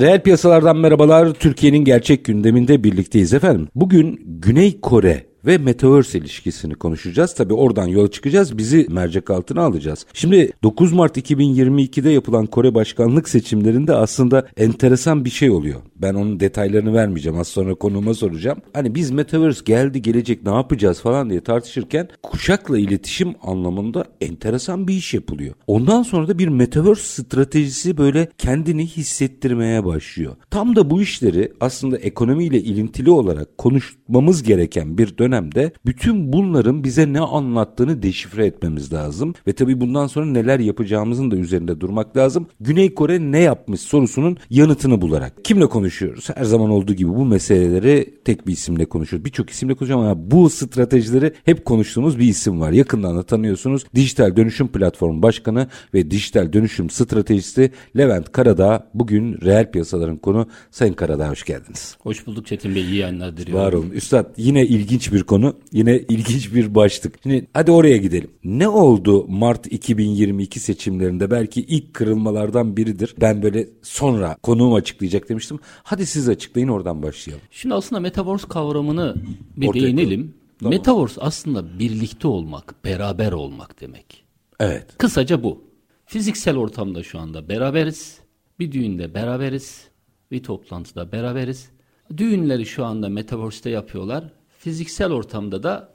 Reel piyasalardan merhabalar. Türkiye'nin gerçek gündeminde birlikteyiz efendim. Bugün Güney Kore ve Metaverse ilişkisini konuşacağız. Tabi oradan yola çıkacağız. Bizi mercek altına alacağız. Şimdi 9 Mart 2022'de yapılan Kore başkanlık seçimlerinde aslında enteresan bir şey oluyor. Ben onun detaylarını vermeyeceğim. Az sonra konuğuma soracağım. Hani biz Metaverse geldi gelecek ne yapacağız falan diye tartışırken kuşakla iletişim anlamında enteresan bir iş yapılıyor. Ondan sonra da bir Metaverse stratejisi böyle kendini hissettirmeye başlıyor. Tam da bu işleri aslında ekonomiyle ilintili olarak konuşmamız gereken bir dönemde bütün bunların bize ne anlattığını deşifre etmemiz lazım. Ve tabii bundan sonra neler yapacağımızın da üzerinde durmak lazım. Güney Kore ne yapmış sorusunun yanıtını bularak. Kimle konuşuyoruz? Her zaman olduğu gibi bu meseleleri tek bir isimle konuşuyoruz. Birçok isimle konuşuyoruz ama bu stratejileri hep konuştuğumuz bir isim var. Yakından da tanıyorsunuz. Dijital Dönüşüm Platformu Başkanı ve Dijital Dönüşüm Stratejisti Levent Karadağ bugün reel piyasaların konu. Sayın Karadağ hoş geldiniz. Hoş bulduk Çetin Bey. iyi yayınlar diliyorum. Var olun. Üstad yine ilginç bir konu. Yine ilginç bir başlık. Şimdi hadi oraya gidelim. Ne oldu Mart 2022 seçimlerinde? Belki ilk kırılmalardan biridir. Ben böyle sonra konuğum açıklayacak demiştim. Hadi siz açıklayın oradan başlayalım. Şimdi aslında Metaverse kavramını bir Ortaya değinelim. Tamam. Metaverse aslında birlikte olmak, beraber olmak demek. Evet. Kısaca bu. Fiziksel ortamda şu anda beraberiz. Bir düğünde beraberiz. Bir toplantıda beraberiz. Düğünleri şu anda Metaverse'te yapıyorlar. Fiziksel ortamda da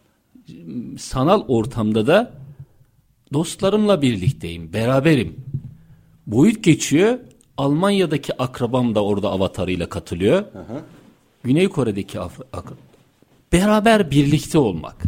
sanal ortamda da dostlarımla birlikteyim, beraberim. Boyut geçiyor. Almanya'daki akrabam da orada avatarıyla katılıyor. Güney Kore'deki af- ak- beraber birlikte olmak.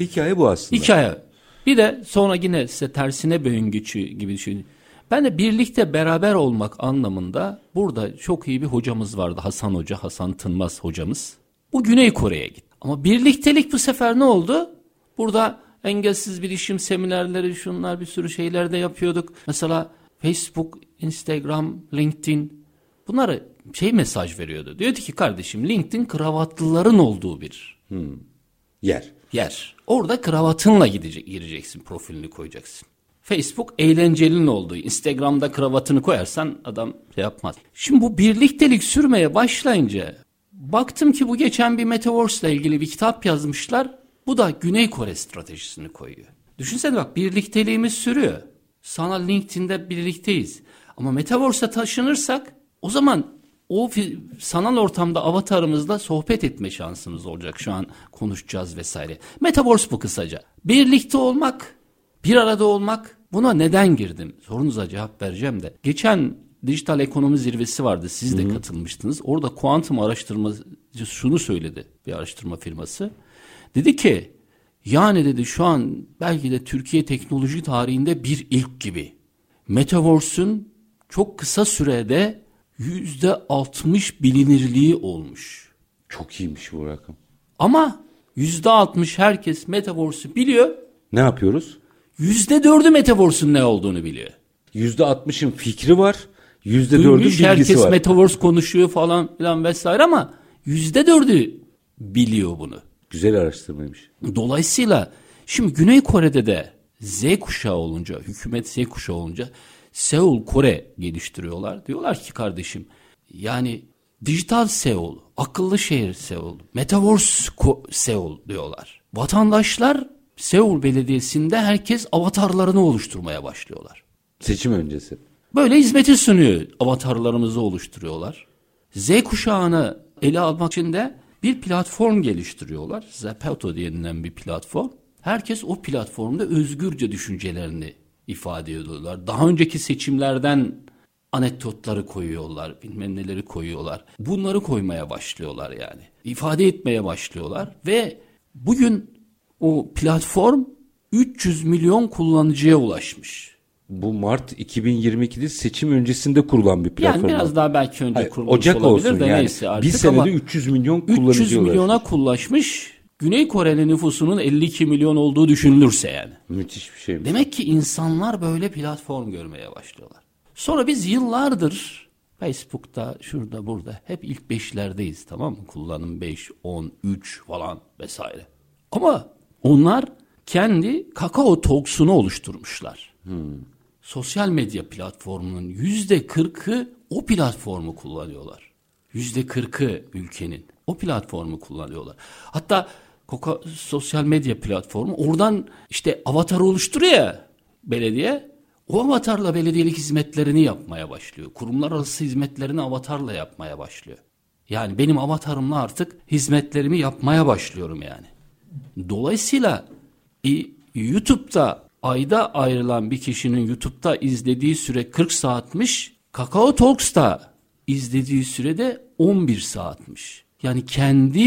Hikaye bu aslında. Hikaye. Bir de sonra yine size tersine böğün gücü gibi düşünün. Ben de birlikte beraber olmak anlamında burada çok iyi bir hocamız vardı. Hasan Hoca, Hasan Tınmaz hocamız. Bu Güney Kore'ye gitti. Ama birliktelik bu sefer ne oldu? Burada engelsiz bilişim seminerleri, şunlar bir sürü şeyler de yapıyorduk. Mesela Facebook, Instagram, LinkedIn bunları şey mesaj veriyordu. Diyordu ki kardeşim LinkedIn kravatlıların olduğu bir Yer. yer. Orada kravatınla gidecek, gireceksin, profilini koyacaksın. Facebook eğlencelinin olduğu. Instagram'da kravatını koyarsan adam şey yapmaz. Şimdi bu birliktelik sürmeye başlayınca baktım ki bu geçen bir Metaverse ile ilgili bir kitap yazmışlar. Bu da Güney Kore stratejisini koyuyor. Düşünsene bak birlikteliğimiz sürüyor. Sana LinkedIn'de birlikteyiz. Ama Metaverse'e taşınırsak o zaman o sanal ortamda avatarımızla sohbet etme şansımız olacak. Şu an konuşacağız vesaire. Metaverse bu kısaca. Birlikte olmak, bir arada olmak. Buna neden girdim? Sorunuza cevap vereceğim de. Geçen dijital ekonomi zirvesi vardı. Siz de katılmıştınız. Orada kuantum araştırmacı şunu söyledi bir araştırma firması. Dedi ki yani dedi şu an belki de Türkiye teknoloji tarihinde bir ilk gibi. Metaverse'ün çok kısa sürede yüzde altmış bilinirliği olmuş. Çok iyiymiş bu rakam. Ama yüzde altmış herkes Metaverse'ü biliyor. Ne yapıyoruz? Yüzde dördü Metaverse'ün ne olduğunu biliyor. %60'ın fikri var. %4'ün Duymuş bilgisi herkes var. Metaverse konuşuyor falan filan vesaire ama yüzde dördü biliyor bunu. Güzel araştırmaymış. Dolayısıyla şimdi Güney Kore'de de Z kuşağı olunca, hükümet Z kuşağı olunca Seul Kore geliştiriyorlar. Diyorlar ki kardeşim yani dijital Seul, akıllı şehir Seul, Metaverse Seul diyorlar. Vatandaşlar Seul Belediyesi'nde herkes avatarlarını oluşturmaya başlıyorlar. Seçim öncesi. Böyle hizmeti sunuyor. Avatarlarımızı oluşturuyorlar. Z kuşağını ele almak için de bir platform geliştiriyorlar. Zapato denilen bir platform. Herkes o platformda özgürce düşüncelerini ifade ediyorlar. Daha önceki seçimlerden anekdotları koyuyorlar, bilmem neleri koyuyorlar. Bunları koymaya başlıyorlar yani. İfade etmeye başlıyorlar ve bugün o platform 300 milyon kullanıcıya ulaşmış. Bu Mart 2022'de seçim öncesinde kurulan bir platform. Yani biraz daha belki önce Hayır, kurulmuş Ocak olabilir olsun de yani. neyse artık bir senede ama 300 milyon kullanıcı 300 milyona ulaşmış. Güney Kore'nin nüfusunun 52 milyon olduğu düşünülürse yani. Müthiş bir şey. Demek ki insanlar böyle platform görmeye başlıyorlar. Sonra biz yıllardır Facebook'ta, şurada, burada hep ilk beşlerdeyiz tamam mı? Kullanım 5, 10, 3 falan vesaire. Ama onlar kendi Kakao Talks'unu oluşturmuşlar. Sosyal medya platformunun yüzde kırkı o platformu kullanıyorlar. Yüzde kırkı ülkenin o platformu kullanıyorlar. Hatta Koka, sosyal medya platformu oradan işte avatar oluşturuyor ya belediye. O avatarla belediyelik hizmetlerini yapmaya başlıyor. Kurumlar arası hizmetlerini avatarla yapmaya başlıyor. Yani benim avatarımla artık hizmetlerimi yapmaya başlıyorum yani. Dolayısıyla e, YouTube'da ayda ayrılan bir kişinin YouTube'da izlediği süre 40 saatmiş. Kakao Talks'ta izlediği sürede 11 saatmiş. Yani kendi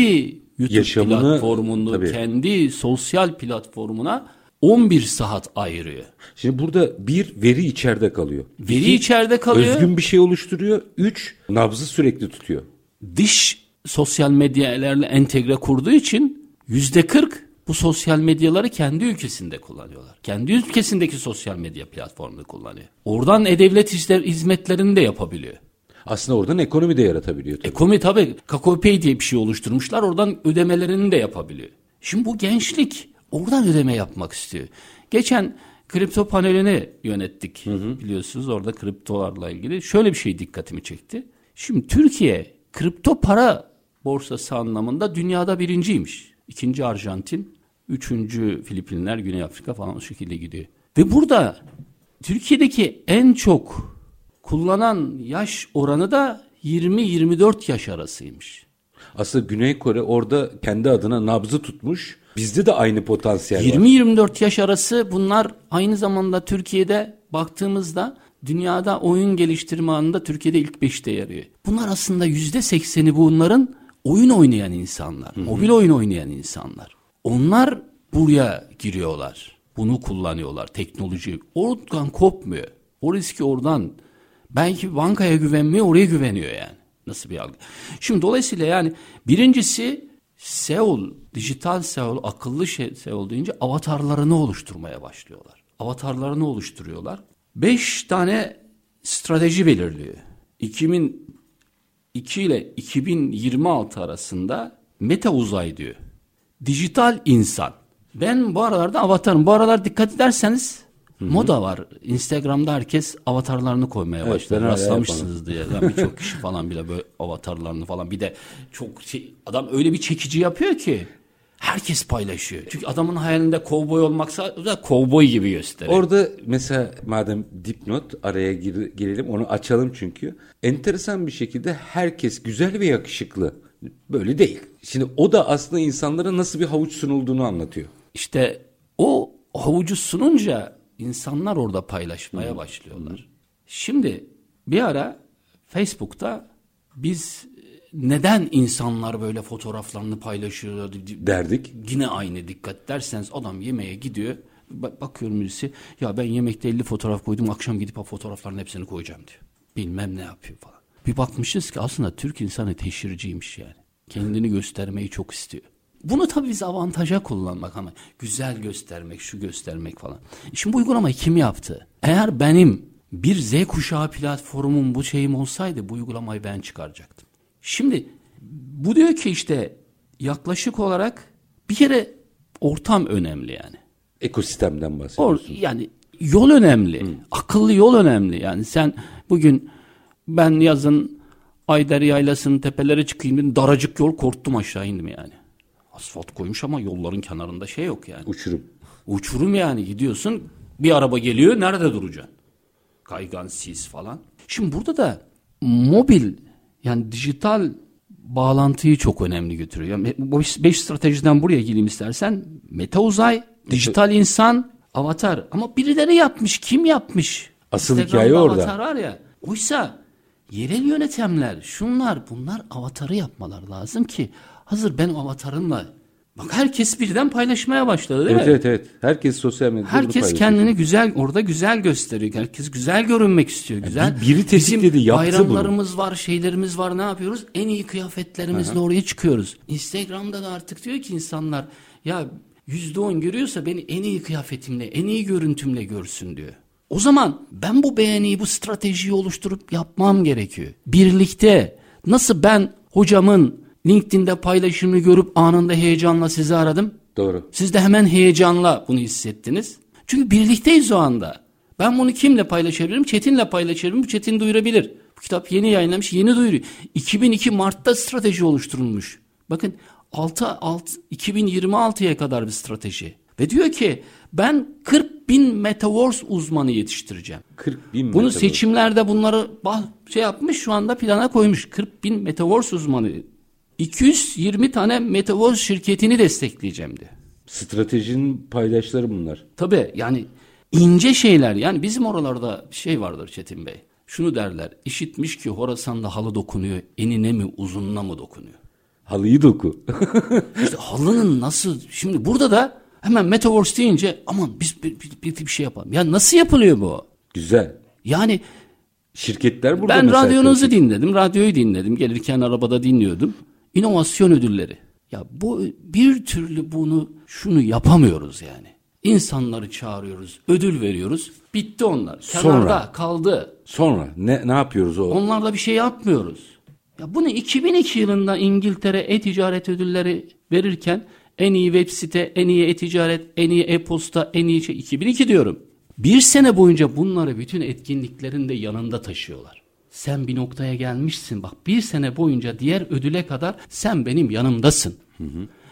YouTube Yaşamını, platformunu, tabii. kendi sosyal platformuna 11 saat ayırıyor. Şimdi burada bir veri içeride kalıyor. Veri İki, içeride kalıyor. Özgün bir şey oluşturuyor. Üç nabzı sürekli tutuyor. dış sosyal medyalarla entegre kurduğu için yüzde 40 bu sosyal medyaları kendi ülkesinde kullanıyorlar. Kendi ülkesindeki sosyal medya platformunu kullanıyor. Oradan e-devlet hizmet- hizmetlerini de yapabiliyor. Aslında oradan ekonomi de yaratabiliyor. Tabii. Ekonomi tabii Kakao Pay diye bir şey oluşturmuşlar. Oradan ödemelerini de yapabiliyor. Şimdi bu gençlik oradan ödeme yapmak istiyor. Geçen kripto panelini yönettik biliyorsunuz orada kriptolarla ilgili. Şöyle bir şey dikkatimi çekti. Şimdi Türkiye kripto para borsası anlamında dünyada birinciymiş. İkinci Arjantin, üçüncü Filipinler, Güney Afrika falan o şekilde gidiyor. Ve burada Türkiye'deki en çok kullanan yaş oranı da 20-24 yaş arasıymış. Aslında Güney Kore orada kendi adına nabzı tutmuş. Bizde de aynı potansiyel var. 20-24 yaş arası bunlar aynı zamanda Türkiye'de baktığımızda dünyada oyun geliştirme anında Türkiye'de ilk 5'te yarıyor. Bunlar aslında %80'i bunların oyun oynayan insanlar. Mobil oyun oynayan insanlar. Onlar buraya giriyorlar. Bunu kullanıyorlar teknoloji. Oradan kopmuyor. O riski oradan belki bankaya güvenmiyor oraya güveniyor yani. Nasıl bir algı? Şimdi dolayısıyla yani birincisi Seul, dijital Seul, akıllı şey, Seul deyince avatarlarını oluşturmaya başlıyorlar. Avatarlarını oluşturuyorlar. Beş tane strateji belirliyor. 2002 ile 2026 arasında meta uzay diyor. Dijital insan. Ben bu aralarda avatarım. Bu aralar dikkat ederseniz moda var. Instagram'da herkes avatarlarını koymaya Evet, başladı. Rastlamışsınız diye. Yani birçok kişi falan bile böyle avatarlarını falan. Bir de çok şey, adam öyle bir çekici yapıyor ki herkes paylaşıyor. Çünkü adamın hayalinde kovboy olmaksa da kovboy gibi gösteriyor. Orada mesela madem dipnot araya gir- girelim onu açalım çünkü. Enteresan bir şekilde herkes güzel ve yakışıklı. Böyle değil. Şimdi o da aslında insanlara nasıl bir havuç sunulduğunu anlatıyor. İşte o havucu sununca insanlar orada paylaşmaya başlıyorlar. Şimdi bir ara Facebook'ta biz neden insanlar böyle fotoğraflarını paylaşıyorlar Derdik. Yine aynı dikkat derseniz adam yemeğe gidiyor. Ba- bakıyorum birisi ya ben yemekte 50 fotoğraf koydum akşam gidip o fotoğrafların hepsini koyacağım diyor. Bilmem ne yapıyor falan. Bir bakmışız ki aslında Türk insanı teşhirciymiş yani. Kendini göstermeyi çok istiyor. Bunu tabii biz avantaja kullanmak ama güzel göstermek, şu göstermek falan. Şimdi bu uygulamayı kim yaptı? Eğer benim bir Z kuşağı platformum bu şeyim olsaydı bu uygulamayı ben çıkaracaktım. Şimdi bu diyor ki işte yaklaşık olarak bir kere ortam önemli yani. Ekosistemden Or, bahsediyorsun. yani yol önemli. Akıllı yol önemli. Yani sen bugün ben yazın Ayder Yaylası'nın tepelere çıkayım dedim. Daracık yol korktum aşağı indim yani. Asfalt koymuş ama yolların kenarında şey yok yani. Uçurum. Uçurum yani gidiyorsun bir araba geliyor nerede duracaksın? Kaygan sis falan. Şimdi burada da mobil yani dijital bağlantıyı çok önemli götürüyor. Bu beş, stratejiden buraya gireyim istersen. Meta uzay, dijital insan, avatar. Ama birileri yapmış. Kim yapmış? Asıl Instagram'da hikaye orada. Avatar var ya. Oysa yerel yönetimler, şunlar, bunlar avatarı yapmalar lazım ki hazır ben avatarımla Bak herkes birden paylaşmaya başladı değil evet, mi? Evet evet. Herkes sosyal medyada Herkes kendini güzel orada güzel gösteriyor. Herkes güzel görünmek istiyor. Güzel. bir- biri tetikledi, Bizim yaptı bayramlarımız var, şeylerimiz var. Ne yapıyoruz? En iyi kıyafetlerimizle oraya çıkıyoruz. Instagram'da da artık diyor ki insanlar ya yüzde on görüyorsa beni en iyi kıyafetimle, en iyi görüntümle görsün diyor. O zaman ben bu beğeniyi, bu stratejiyi oluşturup yapmam gerekiyor. Birlikte nasıl ben hocamın LinkedIn'de paylaşımını görüp anında heyecanla sizi aradım. Doğru. Siz de hemen heyecanla bunu hissettiniz. Çünkü birlikteyiz o anda. Ben bunu kimle paylaşabilirim? Çetin'le paylaşabilirim. Bu Çetin duyurabilir. Bu kitap yeni yayınlanmış, yeni duyuruyor. 2002 Mart'ta strateji oluşturulmuş. Bakın 6, 6 2026'ya kadar bir strateji. Ve diyor ki ben 40 bin Metaverse uzmanı yetiştireceğim. 40 bin Bunu Metaverse. seçimlerde bunları bah- şey yapmış şu anda plana koymuş. 40 bin Metaverse uzmanı. 220 tane Metaverse şirketini destekleyeceğim diyor. Stratejinin paydaşları bunlar. Tabii yani ince şeyler yani bizim oralarda şey vardır Çetin Bey. Şunu derler işitmiş ki Horasan'da halı dokunuyor enine mi uzununa mı dokunuyor. Halıyı doku. İşte halının nasıl şimdi burada da hemen Metaverse deyince aman biz bir, bir, bir, bir şey yapalım. Ya nasıl yapılıyor bu? Güzel. Yani Şirketler burada ben radyonuzu dinledim, radyoyu dinledim. Gelirken arabada dinliyordum. İnovasyon ödülleri. Ya bu bir türlü bunu şunu yapamıyoruz yani. İnsanları çağırıyoruz, ödül veriyoruz. Bitti onlar. Kenarda Sonra? kaldı. Sonra ne ne yapıyoruz o? Onlarla bir şey yapmıyoruz. Ya bunu 2002 yılında İngiltere e-ticaret ödülleri verirken en iyi web site, en iyi e-ticaret, en iyi e-posta, en iyi şey 2002 diyorum. Bir sene boyunca bunları bütün etkinliklerin de yanında taşıyorlar. Sen bir noktaya gelmişsin bak bir sene boyunca diğer ödüle kadar sen benim yanımdasın.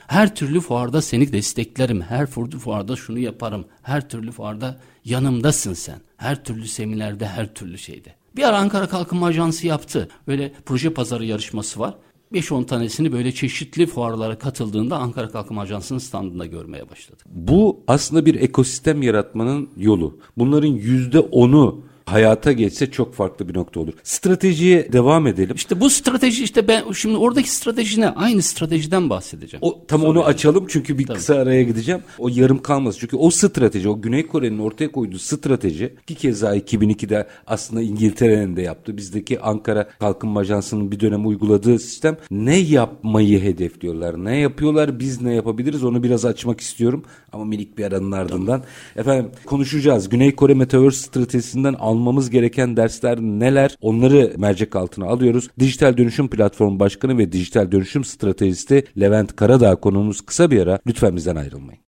Her türlü fuarda seni desteklerim. Her fuarda şunu yaparım. Her türlü fuarda yanımdasın sen. Her türlü seminerde, her türlü şeyde. Bir ara Ankara Kalkınma Ajansı yaptı. Böyle proje pazarı yarışması var. 5-10 tanesini böyle çeşitli fuarlara katıldığında Ankara Kalkınma Ajansı'nın standında görmeye başladık. Bu aslında bir ekosistem yaratmanın yolu. Bunların yüzde onu hayata geçse çok farklı bir nokta olur. Stratejiye devam edelim. İşte bu strateji işte ben şimdi oradaki strateji ne? Aynı stratejiden bahsedeceğim. O tam onu açalım çünkü bir kısa araya gideceğim. O yarım kalmaz. Çünkü o strateji, o Güney Kore'nin ortaya koyduğu strateji ki keza 2002'de aslında İngiltere'nin de yaptığı bizdeki Ankara Kalkınma Ajansı'nın bir dönem uyguladığı sistem ne yapmayı hedefliyorlar? Ne yapıyorlar? Biz ne yapabiliriz? Onu biraz açmak istiyorum ama minik bir aranın ardından. Efendim konuşacağız. Güney Kore Metaverse stratejisinden almamız gereken dersler neler? Onları mercek altına alıyoruz. Dijital Dönüşüm Platformu Başkanı ve Dijital Dönüşüm Stratejisti Levent Karadağ konuğumuz kısa bir ara. Lütfen bizden ayrılmayın.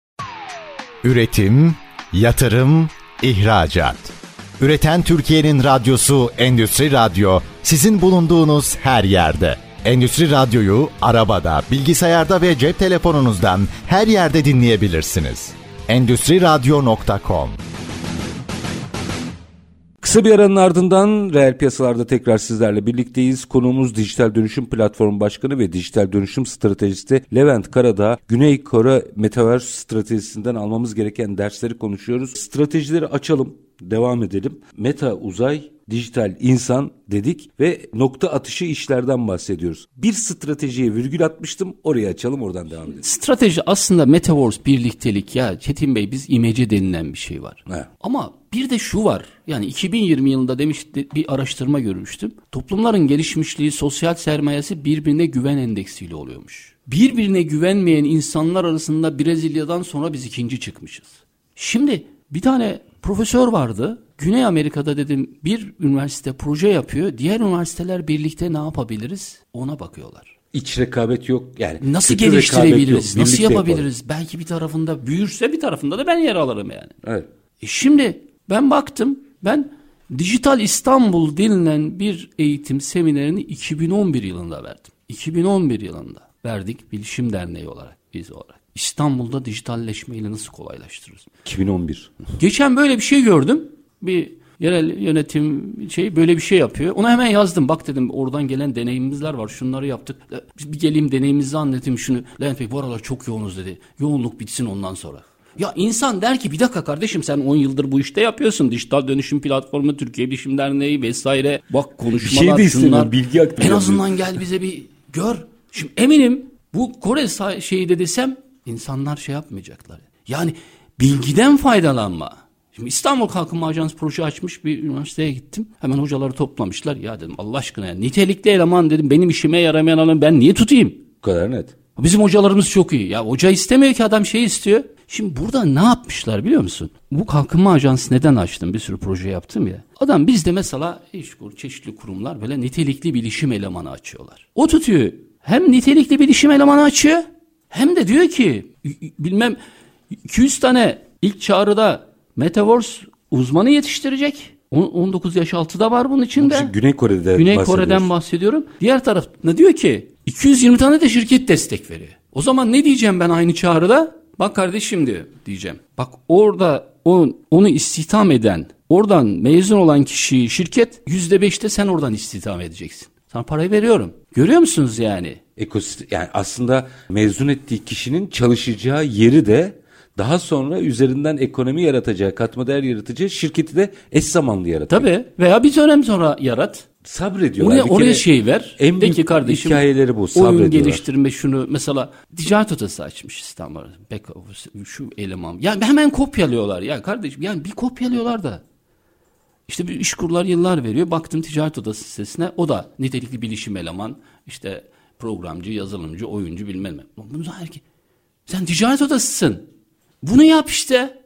Üretim, yatırım, ihracat. Üreten Türkiye'nin radyosu Endüstri Radyo sizin bulunduğunuz her yerde. Endüstri Radyo'yu arabada, bilgisayarda ve cep telefonunuzdan her yerde dinleyebilirsiniz. Endüstri Radyo.com Kısa bir aranın ardından reel piyasalarda tekrar sizlerle birlikteyiz. Konuğumuz Dijital Dönüşüm Platformu Başkanı ve Dijital Dönüşüm Stratejisti Levent Karadağ. Güney Kore Metaverse stratejisinden almamız gereken dersleri konuşuyoruz. Stratejileri açalım, devam edelim. Meta uzay, dijital insan dedik ve nokta atışı işlerden bahsediyoruz. Bir stratejiye virgül atmıştım, oraya açalım oradan devam edelim. Strateji aslında Metaverse birliktelik ya Çetin Bey biz imece denilen bir şey var. Evet. Ama bir de şu var. Yani 2020 yılında demiş de- bir araştırma görmüştüm. Toplumların gelişmişliği, sosyal sermayesi birbirine güven endeksiyle oluyormuş. Birbirine güvenmeyen insanlar arasında Brezilya'dan sonra biz ikinci çıkmışız. Şimdi bir tane profesör vardı. Güney Amerika'da dedim bir üniversite proje yapıyor. Diğer üniversiteler birlikte ne yapabiliriz? Ona bakıyorlar. İç rekabet yok yani. Nasıl geliştirebiliriz? yok, Nasıl birlikte yapalım. yapabiliriz? Belki bir tarafında büyürse bir tarafında da ben yer alırım yani. Evet. E şimdi ben baktım ben Dijital İstanbul denilen bir eğitim seminerini 2011 yılında verdim. 2011 yılında verdik Bilişim Derneği olarak biz olarak. İstanbul'da dijitalleşmeyi nasıl kolaylaştırırız? 2011. Geçen böyle bir şey gördüm. Bir yerel yönetim şey böyle bir şey yapıyor. Ona hemen yazdım. Bak dedim oradan gelen deneyimimizler var. Şunları yaptık. Biz bir geleyim deneyimimizi anlatayım şunu. Levent Bey bu aralar çok yoğunuz dedi. Yoğunluk bitsin ondan sonra. Ya insan der ki bir dakika kardeşim sen 10 yıldır bu işte yapıyorsun. Dijital Dönüşüm Platformu, Türkiye Bilişim Derneği vesaire. Bak konuşmalar şey de istemiyorum, şunlar. bilgi aktarı En azından gel bize bir gör. Şimdi eminim bu Kore şeyi de desem insanlar şey yapmayacaklar. Yani bilgiden faydalanma. Şimdi İstanbul Kalkınma Ajansı proje açmış bir üniversiteye gittim. Hemen hocaları toplamışlar. Ya dedim Allah aşkına ya nitelikli eleman dedim benim işime yaramayan adam ben niye tutayım? Bu kadar net. Bizim hocalarımız çok iyi. Ya hoca istemiyor ki adam şey istiyor. Şimdi burada ne yapmışlar biliyor musun? Bu kalkınma ajansı neden açtım? Bir sürü proje yaptım ya. Adam bizde mesela İşkur, çeşitli kurumlar böyle nitelikli bilişim elemanı açıyorlar. O tutuyor. Hem nitelikli bilişim elemanı açıyor hem de diyor ki bilmem 200 tane ilk çağrıda Metaverse uzmanı yetiştirecek. On- 19 yaş altı da var bunun içinde. Şimdi Güney Kore'de Güney. Kore'den bahsediyorum. Diğer tarafta diyor ki 220 tane de şirket destek veriyor. O zaman ne diyeceğim ben aynı çağrıda? Bak kardeşim diyor diyeceğim. Bak orada o, onu istihdam eden, oradan mezun olan kişiyi şirket %5'te sen oradan istihdam edeceksin. Sana parayı veriyorum. Görüyor musunuz yani? ekosistem yani aslında mezun ettiği kişinin çalışacağı yeri de daha sonra üzerinden ekonomi yaratacağı, katma değer yaratacağı şirketi de eş zamanlı yaratıyor. Tabii veya bir dönem sonra yarat. Sabrediyorlar. Oraya, oraya şey ver. En de ki kardeşim hikayeleri bu. oyun geliştirme şunu mesela ticaret odası açmış İstanbul. Back office, şu eleman. Yani hemen kopyalıyorlar. Ya kardeşim yani bir kopyalıyorlar da. İşte bir iş kurlar yıllar veriyor. Baktım ticaret odası sitesine. O da nitelikli bilişim eleman. işte programcı, yazılımcı, oyuncu bilmem ne. Bunu herki. Sen ticaret odasısın. Bunu yap işte.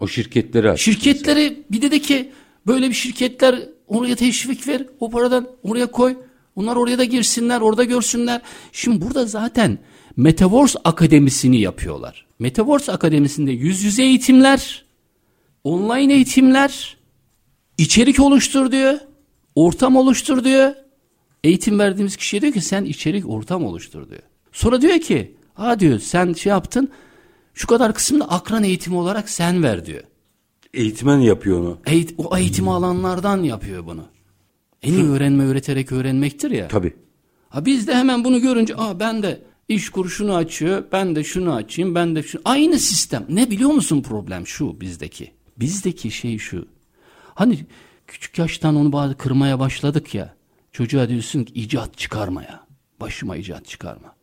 O şirketleri aç. Şirketleri bir de de ki böyle bir şirketler oraya teşvik ver. O paradan oraya koy. Onlar oraya da girsinler, orada görsünler. Şimdi burada zaten Metaverse Akademisi'ni yapıyorlar. Metaverse Akademisi'nde yüz yüze eğitimler, online eğitimler, içerik oluştur diyor, ortam oluştur diyor. Eğitim verdiğimiz kişiye diyor ki sen içerik ortam oluştur diyor. Sonra diyor ki ha diyor sen şey yaptın şu kadar kısmını akran eğitimi olarak sen ver diyor. Eğitmen yapıyor onu. Eğit o eğitimi alanlardan yapıyor bunu. En iyi öğrenme öğreterek öğrenmektir ya. Tabii. Ha biz de hemen bunu görünce aa ben de iş kuruşunu açıyor, ben de şunu açayım, ben de şunu. Aynı sistem. Ne biliyor musun problem şu bizdeki? Bizdeki şey şu. Hani küçük yaştan onu bazı kırmaya başladık ya. Çocuğa diyorsun ki icat çıkarmaya. Başıma icat çıkarma.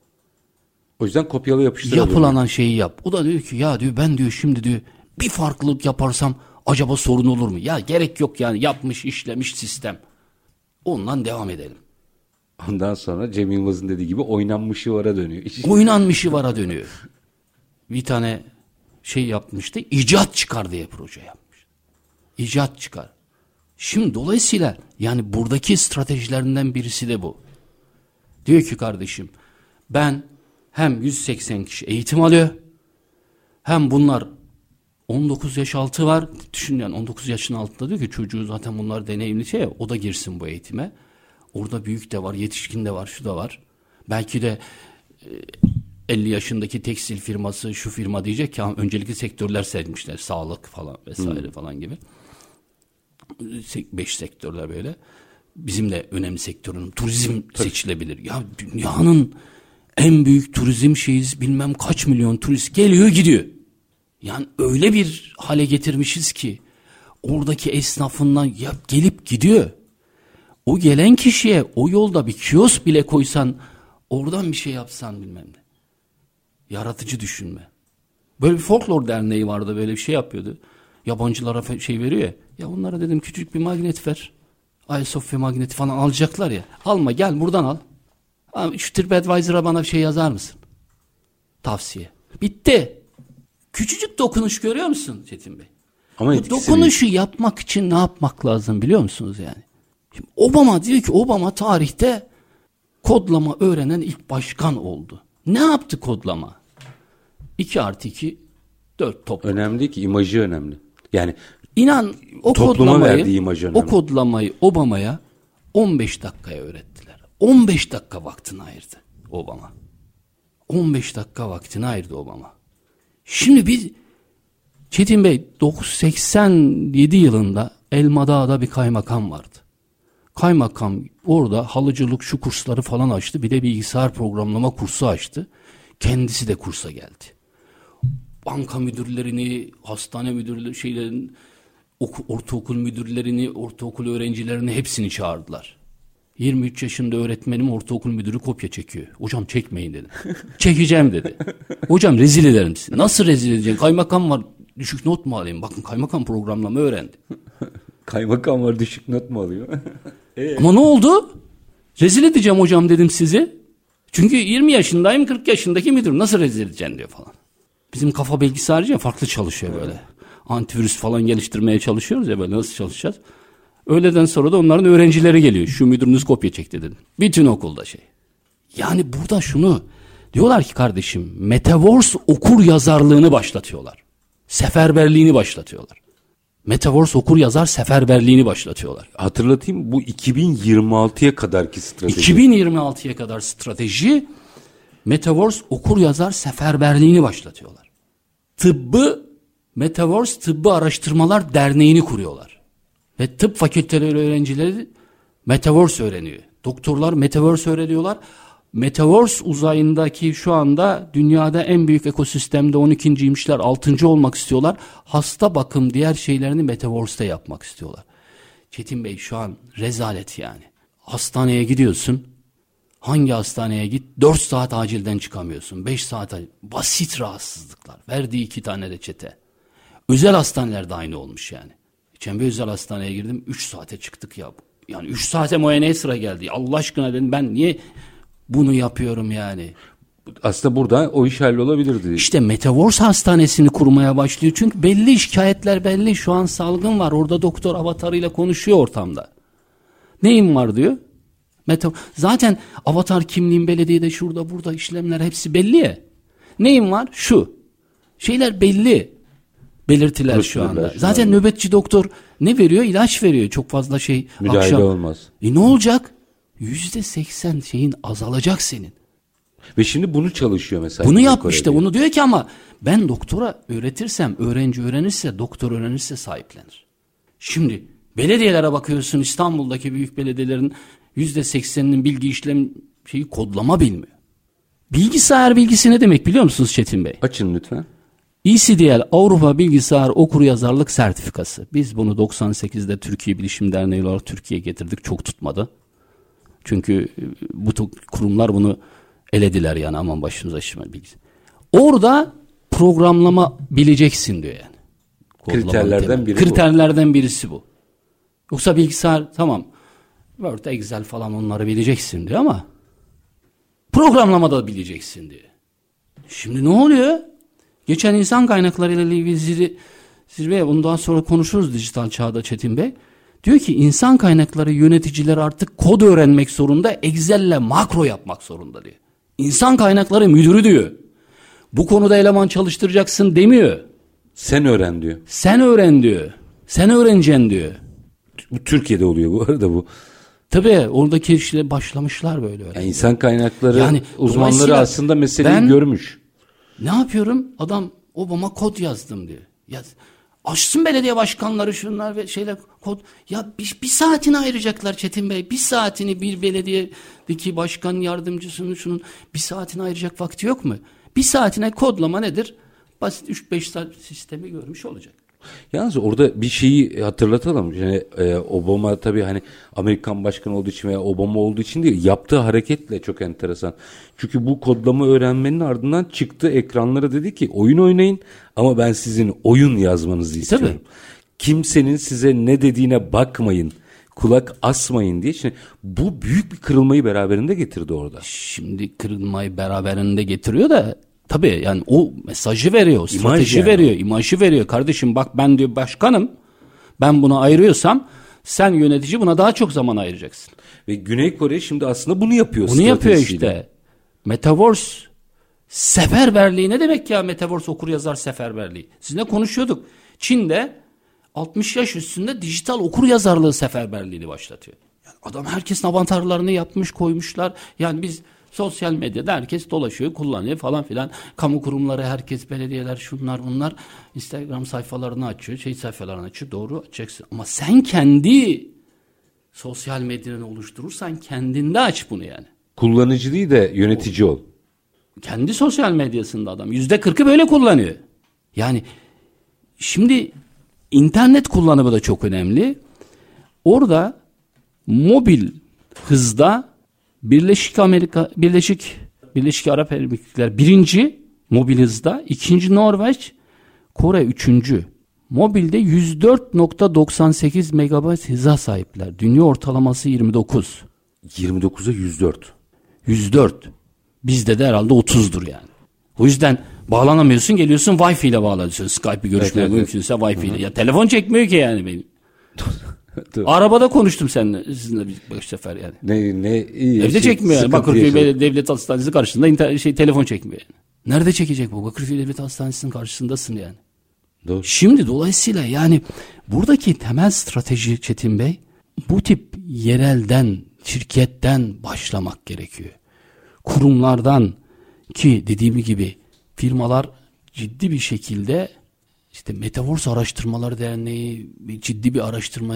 O yüzden kopyalı yapıştır Yapılanan şeyi yap. O da diyor ki ya diyor ben diyor şimdi diyor bir farklılık yaparsam acaba sorun olur mu? Ya gerek yok yani yapmış işlemiş sistem. Ondan devam edelim. Ondan sonra Cem Yılmaz'ın dediği gibi oynanmışı vara dönüyor. Oynanmışı vara dönüyor. Bir tane şey yapmıştı. icat çıkar diye proje yapmış. İcat çıkar. Şimdi dolayısıyla yani buradaki stratejilerinden birisi de bu. Diyor ki kardeşim ben hem 180 kişi eğitim alıyor hem bunlar 19 yaş altı var. Düşün yani 19 yaşın altında diyor ki çocuğu zaten bunlar deneyimli şey o da girsin bu eğitime. Orada büyük de var, yetişkin de var, şu da var. Belki de e, 50 yaşındaki tekstil firması şu firma diyecek ki "Ha, öncelikli sektörler seçmişler. Sağlık falan vesaire falan gibi. 5 sektörler böyle. Bizim de önemli sektörün turizm seçilebilir. Ya dünyanın en büyük turizm şeyiz bilmem kaç milyon turist geliyor gidiyor. Yani öyle bir hale getirmişiz ki oradaki esnafından ya gelip gidiyor. O gelen kişiye o yolda bir kiosk bile koysan oradan bir şey yapsan bilmem ne. Yaratıcı düşünme. Böyle bir folklor derneği vardı böyle bir şey yapıyordu. Yabancılara şey veriyor ya. Ya onlara dedim küçük bir magnet ver. Ayasofya magneti falan alacaklar ya. Alma gel buradan al. Şu TripAdvisor'a bana bir şey yazar mısın? Tavsiye. Bitti. Küçücük dokunuş görüyor musun Çetin Bey? Ama Bu dokunuşu yapmak için ne yapmak lazım biliyor musunuz yani? Şimdi Obama diyor ki Obama tarihte kodlama öğrenen ilk başkan oldu. Ne yaptı kodlama? 2 artı 2 4 top. Önemli ki imajı önemli. Yani İnan o kodlamayı, verdiği imaj o kodlamayı Obama'ya 15 dakikaya öğrettiler. 15 dakika vaktini ayırdı Obama. 15 dakika vaktini ayırdı Obama. Şimdi biz Çetin Bey 987 yılında Elmadağ'da bir kaymakam vardı. Kaymakam orada halıcılık şu kursları falan açtı. Bir de bilgisayar programlama kursu açtı. Kendisi de kursa geldi. banka müdürlerini, hastane müdürleri şeylerin oku, ortaokul müdürlerini, ortaokul öğrencilerini hepsini çağırdılar. 23 yaşında öğretmenim ortaokul müdürü kopya çekiyor. Hocam çekmeyin dedi. Çekeceğim dedi. Hocam rezil ederim sizi. Nasıl rezil edeceksin? Kaymakam var düşük not mu alayım? Bakın kaymakam programlama öğrendi. Kaymakam var düşük not mu alıyor? Ama ne oldu? Rezil edeceğim hocam dedim sizi. Çünkü 20 yaşındayım 40 yaşındaki müdür nasıl rezil edeceksin diyor falan. Bizim kafa bilgisayarcı ya farklı çalışıyor böyle. Antivirüs falan geliştirmeye çalışıyoruz ya böyle nasıl çalışacağız? Öğleden sonra da onların öğrencileri geliyor. Şu müdürünüz kopya çekti dedim. Bütün okulda şey. Yani burada şunu diyorlar ki kardeşim Metaverse okur yazarlığını başlatıyorlar. Seferberliğini başlatıyorlar. Metaverse okur yazar seferberliğini başlatıyorlar. Hatırlatayım bu 2026'ya kadarki strateji. 2026'ya kadar strateji Metaverse okur yazar seferberliğini başlatıyorlar. Tıbbı Metaverse Tıbbı Araştırmalar Derneği'ni kuruyorlar. Ve tıp fakülteleri öğrencileri Metaverse öğreniyor. Doktorlar Metaverse öğreniyorlar. Metaverse uzayındaki şu anda dünyada en büyük ekosistemde 12.ymişler 6. olmak istiyorlar. Hasta bakım diğer şeylerini Metaverse'te yapmak istiyorlar. Çetin Bey şu an rezalet yani. Hastaneye gidiyorsun. Hangi hastaneye git 4 saat acilden çıkamıyorsun. 5 saat basit rahatsızlıklar. Verdiği iki tane reçete. Özel hastanelerde aynı olmuş yani. Bir özel hastaneye girdim 3 saate çıktık ya. Yani 3 saate muayeneye sıra geldi. Allah aşkına dedim ben niye bunu yapıyorum yani. Aslında burada o iş hallolabilirdi. İşte Metaverse hastanesini kurmaya başlıyor. Çünkü belli şikayetler belli. Şu an salgın var. Orada doktor avatarıyla konuşuyor ortamda. Neyim var diyor. Meta Zaten avatar kimliğin belediyede şurada burada işlemler hepsi belli ya. Neyim var? Şu. Şeyler belli. Belirtiler şu anda. şu Zaten anda. nöbetçi doktor ne veriyor? İlaç veriyor. Çok fazla şey. Müdahale akşam. olmaz. E ne olacak? Yüzde seksen şeyin azalacak senin. Ve şimdi bunu çalışıyor mesela. Bunu Güney yap Kore'de. işte bunu diyor ki ama ben doktora öğretirsem öğrenci öğrenirse doktor öğrenirse sahiplenir. Şimdi belediyelere bakıyorsun İstanbul'daki büyük belediyelerin yüzde sekseninin bilgi işlem şeyi kodlama bilmiyor. Bilgisayar bilgisi ne demek biliyor musunuz Çetin Bey? Açın lütfen. ECDL Avrupa Bilgisayar Okuryazarlık Sertifikası. Biz bunu 98'de Türkiye Bilişim Derneği olarak Türkiye'ye getirdik. Çok tutmadı. Çünkü e, bu kurumlar bunu elediler yani aman başımıza işime bilgi. Orada programlama bileceksin diyor yani. Kodlamanın Kriterlerden temeli. biri bu. Kriterlerden birisi bu. Yoksa bilgisayar tamam Word, Excel falan onları bileceksin diyor ama programlamada bileceksin diyor. Şimdi ne oluyor? Geçen insan kaynakları ile ilgili zirve, zirve bundan sonra konuşuruz dijital çağda Çetin Bey. Diyor ki insan kaynakları yöneticileri artık kod öğrenmek zorunda, Excel'le makro yapmak zorunda diyor. İnsan kaynakları müdürü diyor. Bu konuda eleman çalıştıracaksın demiyor. Sen öğren diyor. Sen öğren diyor. Sen öğreneceksin diyor. Bu Türkiye'de oluyor bu arada bu. Tabii oradaki işte başlamışlar böyle öyle. Yani insan kaynakları Yani uzmanları aslında meseleyi görmüş. Ne yapıyorum? Adam Obama kod yazdım diyor. Yaz. Açsın belediye başkanları şunlar ve şeyler kod. Ya bir, bir saatini ayıracaklar Çetin Bey. Bir saatini bir belediyedeki başkan yardımcısının şunun bir saatini ayıracak vakti yok mu? Bir saatine kodlama nedir? Basit 3-5 saat sistemi görmüş olacak. Yalnız orada bir şeyi hatırlatalım. Yani e, Obama tabii hani Amerikan başkanı olduğu için veya Obama olduğu için değil, yaptığı hareketle çok enteresan. Çünkü bu kodlama öğrenmenin ardından çıktı ekranlara dedi ki oyun oynayın ama ben sizin oyun yazmanızı istiyorum. Kimsenin size ne dediğine bakmayın. Kulak asmayın diye. Şimdi bu büyük bir kırılmayı beraberinde getirdi orada. Şimdi kırılmayı beraberinde getiriyor da tabii yani o mesajı veriyor, strateji yani. veriyor, imajı veriyor. Kardeşim bak ben diyor başkanım. Ben bunu ayırıyorsam sen yönetici buna daha çok zaman ayıracaksın. Ve Güney Kore şimdi aslında bunu yapıyor. Bunu yapıyor işte. Metaverse seferberliği ne demek ya Metaverse okur yazar seferberliği? Sizinle konuşuyorduk. Çin'de 60 yaş üstünde dijital okur yazarlığı seferberliğini başlatıyor. Yani adam herkesin avantarlarını yapmış koymuşlar. Yani biz sosyal medyada herkes dolaşıyor kullanıyor falan filan. Kamu kurumları herkes belediyeler şunlar bunlar Instagram sayfalarını açıyor şey sayfalarını açıyor doğru açacaksın. Ama sen kendi sosyal medyanı oluşturursan kendinde aç bunu yani. Kullanıcı değil de yönetici ol. Kendi sosyal medyasında adam yüzde kırkı böyle kullanıyor. Yani şimdi internet kullanımı da çok önemli. Orada mobil hızda Birleşik Amerika Birleşik Birleşik Arap Emirlikleri birinci mobil hızda, ikinci Norveç, Kore üçüncü. Mobilde 104.98 megabayt hıza sahipler. Dünya ortalaması 29. 29'a 104. 104. Bizde de herhalde 30'dur yani. O yüzden bağlanamıyorsun geliyorsun Wi-Fi ile bağlanıyorsun. Skype'ı görüşmeye Evet, evet, mümkünse Wi-Fi ile. Ya telefon çekmiyor ki yani benim. Arabada konuştum seninle sizinle bir beş sefer yani. Ne ne iyi. Evde şey, çekmiyor yani. Bakırköy. Belediye Devlet Hastanesi karşısında inter- şey telefon çekmiyor yani. Nerede çekecek bu? Bakırköy Devlet Hastanesi'nin karşısındasın yani. Doğru. Şimdi dolayısıyla yani buradaki temel strateji Çetin Bey bu tip yerelden, şirketten başlamak gerekiyor. Kurumlardan ki dediğim gibi firmalar ciddi bir şekilde işte Metaverse Araştırmaları Derneği ciddi bir araştırma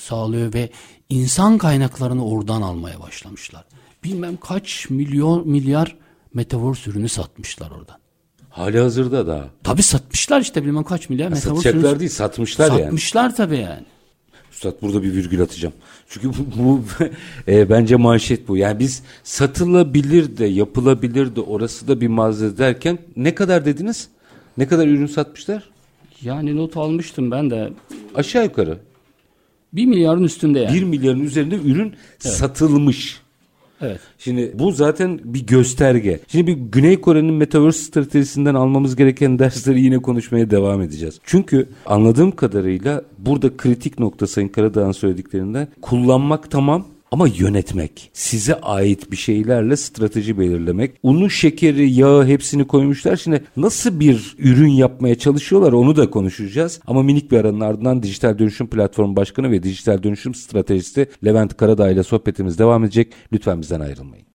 sağlıyor ve insan kaynaklarını oradan almaya başlamışlar. Bilmem kaç milyon milyar Metaverse ürünü satmışlar oradan. Hali hazırda da. Tabi satmışlar işte bilmem kaç milyar Metaverse Satacaklar ürünü. değil satmışlar yani. Satmışlar tabii yani. Üstad burada bir virgül atacağım. Çünkü bu, bu e, bence manşet bu. Yani biz satılabilir de yapılabilir de orası da bir mağaza derken ne kadar dediniz? Ne kadar ürün satmışlar? Yani not almıştım ben de. Aşağı yukarı. 1 milyarın üstünde yani. 1 milyarın üzerinde ürün satılmış. Evet. Şimdi bu zaten bir gösterge. Şimdi bir Güney Kore'nin Metaverse stratejisinden almamız gereken dersleri yine konuşmaya devam edeceğiz. Çünkü anladığım kadarıyla burada kritik nokta Sayın Karadağ'ın söylediklerinden kullanmak tamam ama yönetmek, size ait bir şeylerle strateji belirlemek, unu, şekeri, yağı hepsini koymuşlar. Şimdi nasıl bir ürün yapmaya çalışıyorlar onu da konuşacağız. Ama minik bir aranın ardından Dijital Dönüşüm Platformu Başkanı ve Dijital Dönüşüm Stratejisti Levent Karadağ ile sohbetimiz devam edecek. Lütfen bizden ayrılmayın.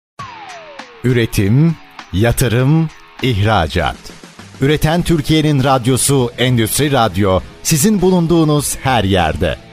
Üretim, yatırım, ihracat. Üreten Türkiye'nin radyosu Endüstri Radyo sizin bulunduğunuz her yerde.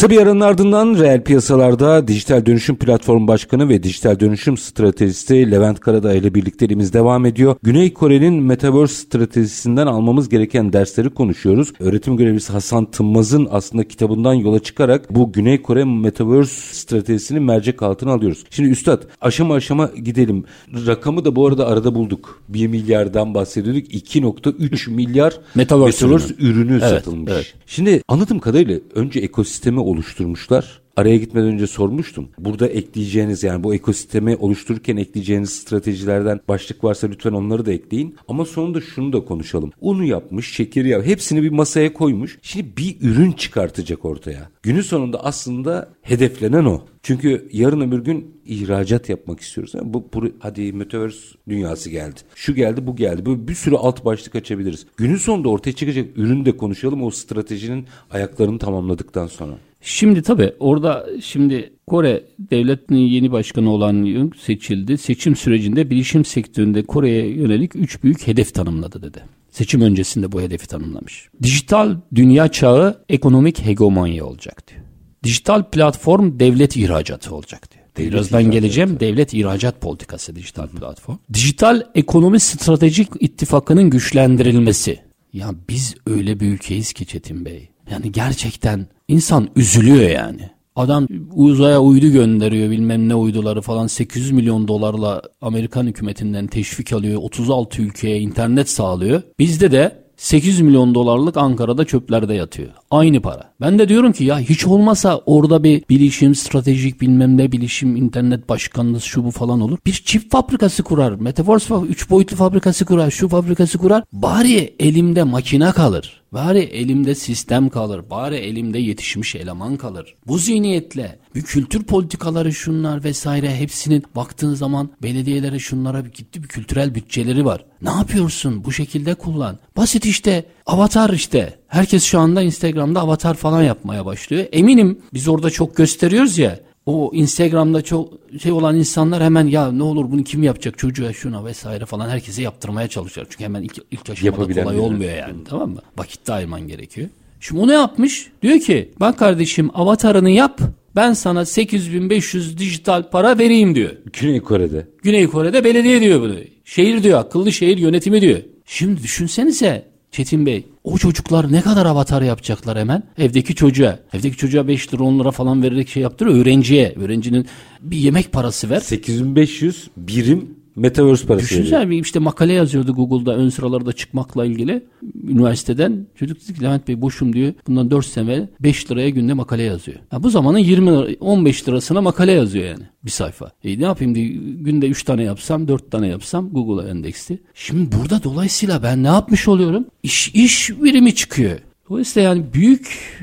Kısa bir aranın ardından reel piyasalarda Dijital Dönüşüm Platformu Başkanı ve Dijital Dönüşüm Stratejisti Levent Karadağ ile birlikteliğimiz devam ediyor. Güney Kore'nin Metaverse stratejisinden almamız gereken dersleri konuşuyoruz. Öğretim görevlisi Hasan Tınmaz'ın aslında kitabından yola çıkarak bu Güney Kore Metaverse stratejisini mercek altına alıyoruz. Şimdi Üstad aşama aşama gidelim. Rakamı da bu arada arada bulduk. 1 milyardan bahsediyorduk. 2.3 milyar Metaverse ürünü, Evet, satılmış. evet. Şimdi anladığım kadarıyla önce ekosistemi oluşturmuşlar. Araya gitmeden önce sormuştum. Burada ekleyeceğiniz yani bu ekosistemi oluştururken ekleyeceğiniz stratejilerden başlık varsa lütfen onları da ekleyin. Ama sonunda şunu da konuşalım. Unu yapmış, şekeri yap. Hepsini bir masaya koymuş. Şimdi bir ürün çıkartacak ortaya. Günün sonunda aslında hedeflenen o. Çünkü yarın öbür gün ihracat yapmak istiyoruz. Yani bu, bu hadi metaverse dünyası geldi. Şu geldi, bu geldi. Böyle bir sürü alt başlık açabiliriz. Günün sonunda ortaya çıkacak ürünü de konuşalım o stratejinin ayaklarını tamamladıktan sonra. Şimdi tabii orada şimdi Kore devletinin yeni başkanı olan Yoon seçildi. Seçim sürecinde bilişim sektöründe Kore'ye yönelik üç büyük hedef tanımladı dedi. Seçim öncesinde bu hedefi tanımlamış. Dijital dünya çağı ekonomik hegemonya olacak diyor. Dijital platform devlet ihracatı olacak diyor. Devlet Birazdan geleceğim. Devlet ihracat politikası dijital platform. Dijital ekonomi stratejik ittifakının güçlendirilmesi. Ya biz öyle bir ülkeyiz ki Çetin Bey. Yani gerçekten insan üzülüyor yani. Adam uzaya uydu gönderiyor bilmem ne uyduları falan 800 milyon dolarla Amerikan hükümetinden teşvik alıyor. 36 ülkeye internet sağlıyor. Bizde de 800 milyon dolarlık Ankara'da çöplerde yatıyor. Aynı para. Ben de diyorum ki ya hiç olmasa orada bir bilişim, stratejik bilmem ne bilişim, internet başkanlığı şu bu falan olur. Bir çip fabrikası kurar. Metaverse 3 boyutlu fabrikası kurar. Şu fabrikası kurar. Bari elimde makine kalır. Bari elimde sistem kalır. Bari elimde yetişmiş eleman kalır. Bu zihniyetle bir kültür politikaları şunlar vesaire hepsinin baktığın zaman belediyelere şunlara bir gitti bir kültürel bütçeleri var. Ne yapıyorsun? Bu şekilde kullan. Basit işte. Avatar işte. Herkes şu anda Instagram'da avatar falan yapmaya başlıyor. Eminim biz orada çok gösteriyoruz ya. O Instagram'da çok şey olan insanlar hemen ya ne olur bunu kim yapacak çocuğa şuna vesaire falan herkese yaptırmaya çalışıyor. Çünkü hemen ilk, ilk aşamada kolay olmuyor yani tamam mı? Vakit de ayırman gerekiyor. Şimdi o ne yapmış? Diyor ki bak kardeşim avatarını yap ben sana 8500 dijital para vereyim diyor. Güney Kore'de. Güney Kore'de belediye diyor bunu. Şehir diyor akıllı şehir yönetimi diyor. Şimdi düşünsenize Çetin Bey o çocuklar ne kadar avatar yapacaklar hemen? Evdeki çocuğa. Evdeki çocuğa 5 lira 10 lira falan vererek şey yaptırıyor. Öğrenciye. Öğrencinin bir yemek parası ver. 8500 birim Metaverse parası veriyor. Düşünsene bir işte makale yazıyordu Google'da ön sıralarda çıkmakla ilgili. Üniversiteden çocuk dedi ki Levent Bey boşum diyor. Bundan 4 sene 5 liraya günde makale yazıyor. Ya bu zamanın 20 lira, 15 lirasına makale yazıyor yani bir sayfa. E ne yapayım diye günde 3 tane yapsam 4 tane yapsam Google'a endeksli. Şimdi burada dolayısıyla ben ne yapmış oluyorum? İş, iş birimi çıkıyor. Dolayısıyla yani büyük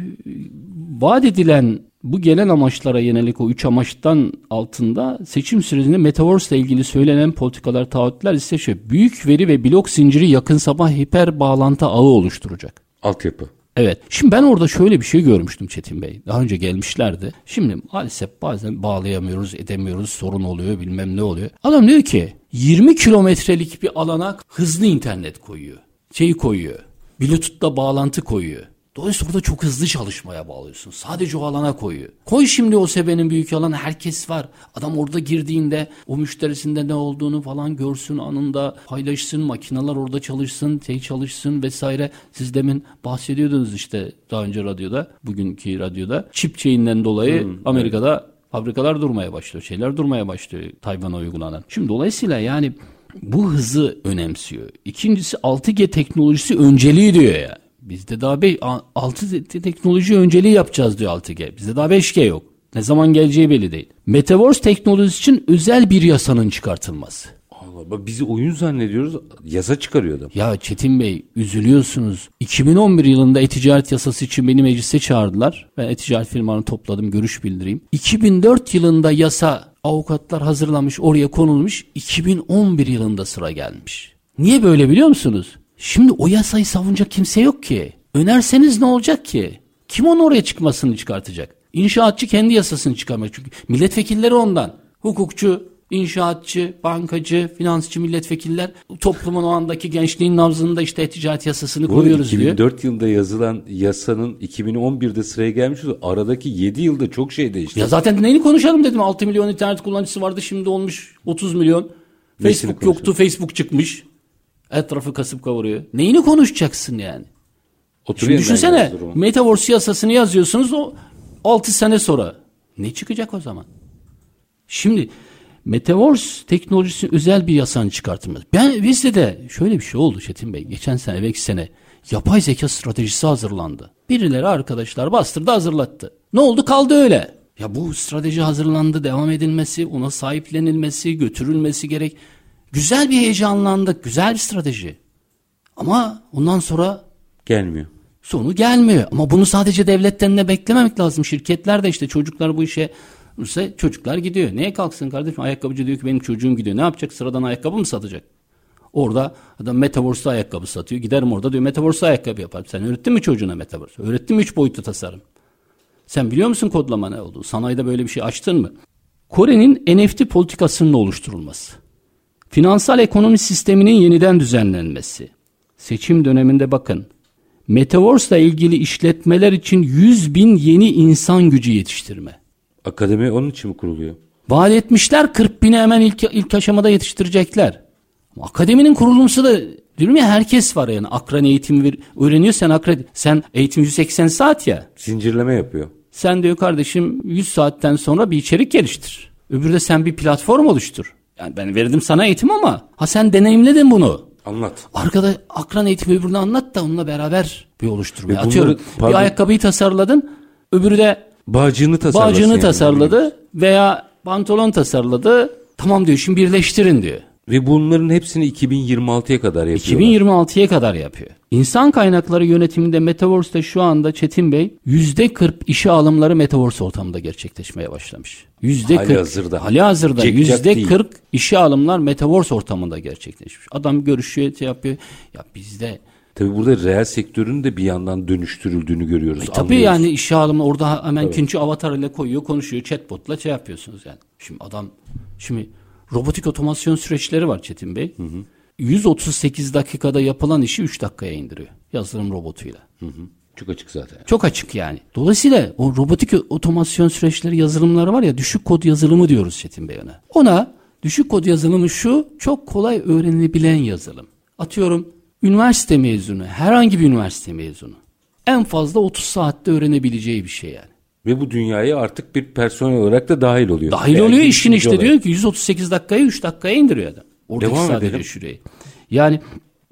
vaat edilen bu gelen amaçlara yönelik o üç amaçtan altında seçim sürecinde Metaverse ile ilgili söylenen politikalar, taahhütler ise şu. Büyük veri ve blok zinciri yakın sabah hiper bağlantı ağı oluşturacak. Altyapı. Evet. Şimdi ben orada şöyle bir şey görmüştüm Çetin Bey. Daha önce gelmişlerdi. Şimdi maalesef bazen bağlayamıyoruz, edemiyoruz, sorun oluyor, bilmem ne oluyor. Adam diyor ki 20 kilometrelik bir alana hızlı internet koyuyor. Şeyi koyuyor. Bluetooth'la bağlantı koyuyor. Dolayısıyla orada çok hızlı çalışmaya bağlıyorsun. Sadece o alana koyuyor. Koy şimdi o sebenin büyük alanı herkes var. Adam orada girdiğinde o müşterisinde ne olduğunu falan görsün anında paylaşsın. Makineler orada çalışsın, şey çalışsın vesaire. Siz demin bahsediyordunuz işte daha önce radyoda, bugünkü radyoda. Çip şeyinden dolayı hmm, Amerika'da evet. fabrikalar durmaya başlıyor. Şeyler durmaya başlıyor Tayvan'a uygulanan. Şimdi dolayısıyla yani bu hızı önemsiyor. İkincisi 6G teknolojisi önceliği diyor ya. Bizde daha 6 teknoloji önceliği yapacağız diyor 6G. Bizde daha 5G yok. Ne zaman geleceği belli değil. Metaverse teknolojisi için özel bir yasanın çıkartılması. Allah bak bizi oyun zannediyoruz. Yasa çıkarıyor adam. Ya Çetin Bey üzülüyorsunuz. 2011 yılında e-ticaret yasası için beni meclise çağırdılar. Ben e-ticaret firmalarını topladım görüş bildireyim. 2004 yılında yasa avukatlar hazırlamış oraya konulmuş. 2011 yılında sıra gelmiş. Niye böyle biliyor musunuz? Şimdi o yasayı savunacak kimse yok ki. Önerseniz ne olacak ki? Kim onu oraya çıkmasını çıkartacak? İnşaatçı kendi yasasını çıkarmak. Çünkü milletvekilleri ondan. Hukukçu, inşaatçı, bankacı, finansçı milletvekiller toplumun o andaki gençliğin nabzında işte ticaret yasasını Bu koyuyoruz 2004 diyor. 2004 yılında yazılan yasanın 2011'de sıraya gelmiş aradaki 7 yılda çok şey değişti. Ya zaten neyini konuşalım dedim 6 milyon internet kullanıcısı vardı şimdi olmuş 30 milyon. Facebook yoktu Facebook çıkmış. Etrafı kasıp kavuruyor. Neyini konuşacaksın yani? Oturuyor Şimdi düşünsene Metaverse yasasını yazıyorsunuz o 6 sene sonra. Ne çıkacak o zaman? Şimdi Metaverse teknolojisi özel bir yasanın çıkartılması. Ben bizde de şöyle bir şey oldu Çetin Bey. Geçen sene, belki sene yapay zeka stratejisi hazırlandı. Birileri arkadaşlar bastırdı hazırlattı. Ne oldu kaldı öyle. Ya bu strateji hazırlandı, devam edilmesi, ona sahiplenilmesi, götürülmesi gerek. Güzel bir heyecanlandık. Güzel bir strateji. Ama ondan sonra gelmiyor. Sonu gelmiyor. Ama bunu sadece devletten de beklememek lazım. Şirketler de işte çocuklar bu işe ise çocuklar gidiyor. Neye kalksın kardeşim? Ayakkabıcı diyor ki benim çocuğum gidiyor. Ne yapacak? Sıradan ayakkabı mı satacak? Orada adam Metaverse ayakkabı satıyor. Giderim orada diyor Metaverse ayakkabı yapar. Sen öğrettin mi çocuğuna Metaverse? Öğrettin mi üç boyutlu tasarım? Sen biliyor musun kodlama ne olduğunu? Sanayide böyle bir şey açtın mı? Kore'nin NFT politikasının oluşturulması. Finansal ekonomi sisteminin yeniden düzenlenmesi. Seçim döneminde bakın. Metaverse ile ilgili işletmeler için 100 bin yeni insan gücü yetiştirme. Akademi onun için mi kuruluyor? Vaat etmişler 40 bini hemen ilk, ilk aşamada yetiştirecekler. Akademinin kurulumsu da diyorum ya herkes var yani akran eğitim ver, öğreniyor sen akran sen eğitim 180 saat ya. Zincirleme yapıyor. Sen diyor kardeşim 100 saatten sonra bir içerik geliştir. Öbürü de sen bir platform oluştur. Yani ben verdim sana eğitim ama ha sen deneyimledin bunu. Anlat. Arkada akran eğitimi öbürünü anlat da onunla beraber bir oluşturma. Bunları, Atıyorum pardon. bir ayakkabıyı tasarladın öbürü de bağcığını. Bağcığını yani. tasarladı veya pantolon tasarladı. Tamam diyor şimdi birleştirin diyor. Ve bunların hepsini 2026'ya kadar yapıyor. 2026'ya kadar yapıyor. İnsan kaynakları yönetiminde Metaverse'de şu anda Çetin Bey %40 işe alımları Metaverse ortamında gerçekleşmeye başlamış. %40 hali hazırda. Hali hazırda %40 işe alımlar Metaverse ortamında gerçekleşmiş. Adam görüşüyor, şey yapıyor. Ya bizde Tabi burada reel sektörün de bir yandan dönüştürüldüğünü görüyoruz. E, tabii yani işe alımı orada hemen evet. ikinci avatar ile koyuyor, konuşuyor, chatbotla şey yapıyorsunuz yani. Şimdi adam şimdi robotik otomasyon süreçleri var Çetin Bey. Hı hı. 138 dakikada yapılan işi 3 dakikaya indiriyor yazılım robotuyla. Hı hı. Çok açık zaten. Çok açık yani. Dolayısıyla o robotik otomasyon süreçleri yazılımları var ya düşük kod yazılımı diyoruz Çetin Bey ona. Ona düşük kod yazılımı şu çok kolay öğrenilebilen yazılım. Atıyorum üniversite mezunu herhangi bir üniversite mezunu en fazla 30 saatte öğrenebileceği bir şey yani. Ve bu dünyaya artık bir personel olarak da dahil oluyor. Dahil Yani oluyor işin işte olarak. diyor ki 138 dakikayı 3 dakikaya indiriyor adam. Oradaki Devam sadece edelim. şurayı. Yani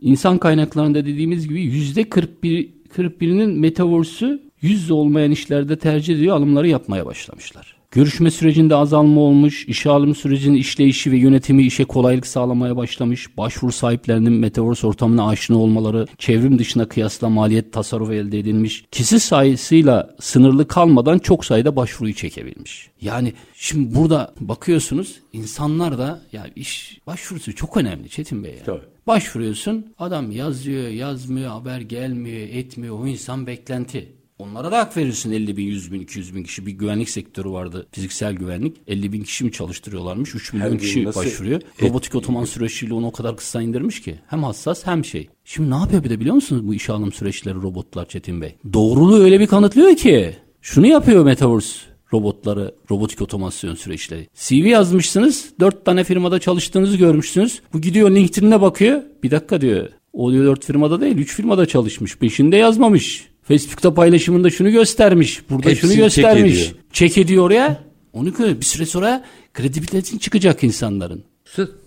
insan kaynaklarında dediğimiz gibi yüzde 41 41'inin metaverse'ü yüzde olmayan işlerde tercih ediyor alımları yapmaya başlamışlar. Görüşme sürecinde azalma olmuş, işe alım sürecinin işleyişi ve yönetimi işe kolaylık sağlamaya başlamış, başvuru sahiplerinin metaverse ortamına aşina olmaları, çevrim dışına kıyasla maliyet tasarrufu elde edilmiş, kişi sayısıyla sınırlı kalmadan çok sayıda başvuruyu çekebilmiş. Yani şimdi burada bakıyorsunuz insanlar da ya iş başvurusu çok önemli Çetin Bey. Yani. Tabii. Başvuruyorsun adam yazıyor yazmıyor haber gelmiyor etmiyor o insan beklenti. Onlara da hak verirsin 50 bin, 100 bin, 200 bin kişi. Bir güvenlik sektörü vardı. Fiziksel güvenlik. 50 bin kişi mi çalıştırıyorlarmış? 3 milyon kişi nasıl- başvuruyor. Robotik otoman süreciyle onu o kadar kısa indirmiş ki. Hem hassas hem şey. Şimdi ne yapıyor bir de biliyor musunuz bu işe alım süreçleri robotlar Çetin Bey? Doğruluğu öyle bir kanıtlıyor ki. Şunu yapıyor Metaverse robotları, robotik otomasyon süreçleri. CV yazmışsınız, dört tane firmada çalıştığınızı görmüşsünüz. Bu gidiyor LinkedIn'e bakıyor. Bir dakika diyor. O diyor dört firmada değil, üç firmada çalışmış. Peşinde yazmamış. Facebook'ta paylaşımında şunu göstermiş. Burada Hepsini şunu göstermiş. ediyor. Çek ediyor oraya. Onu gö- bir süre sonra kredibilitesin çıkacak insanların.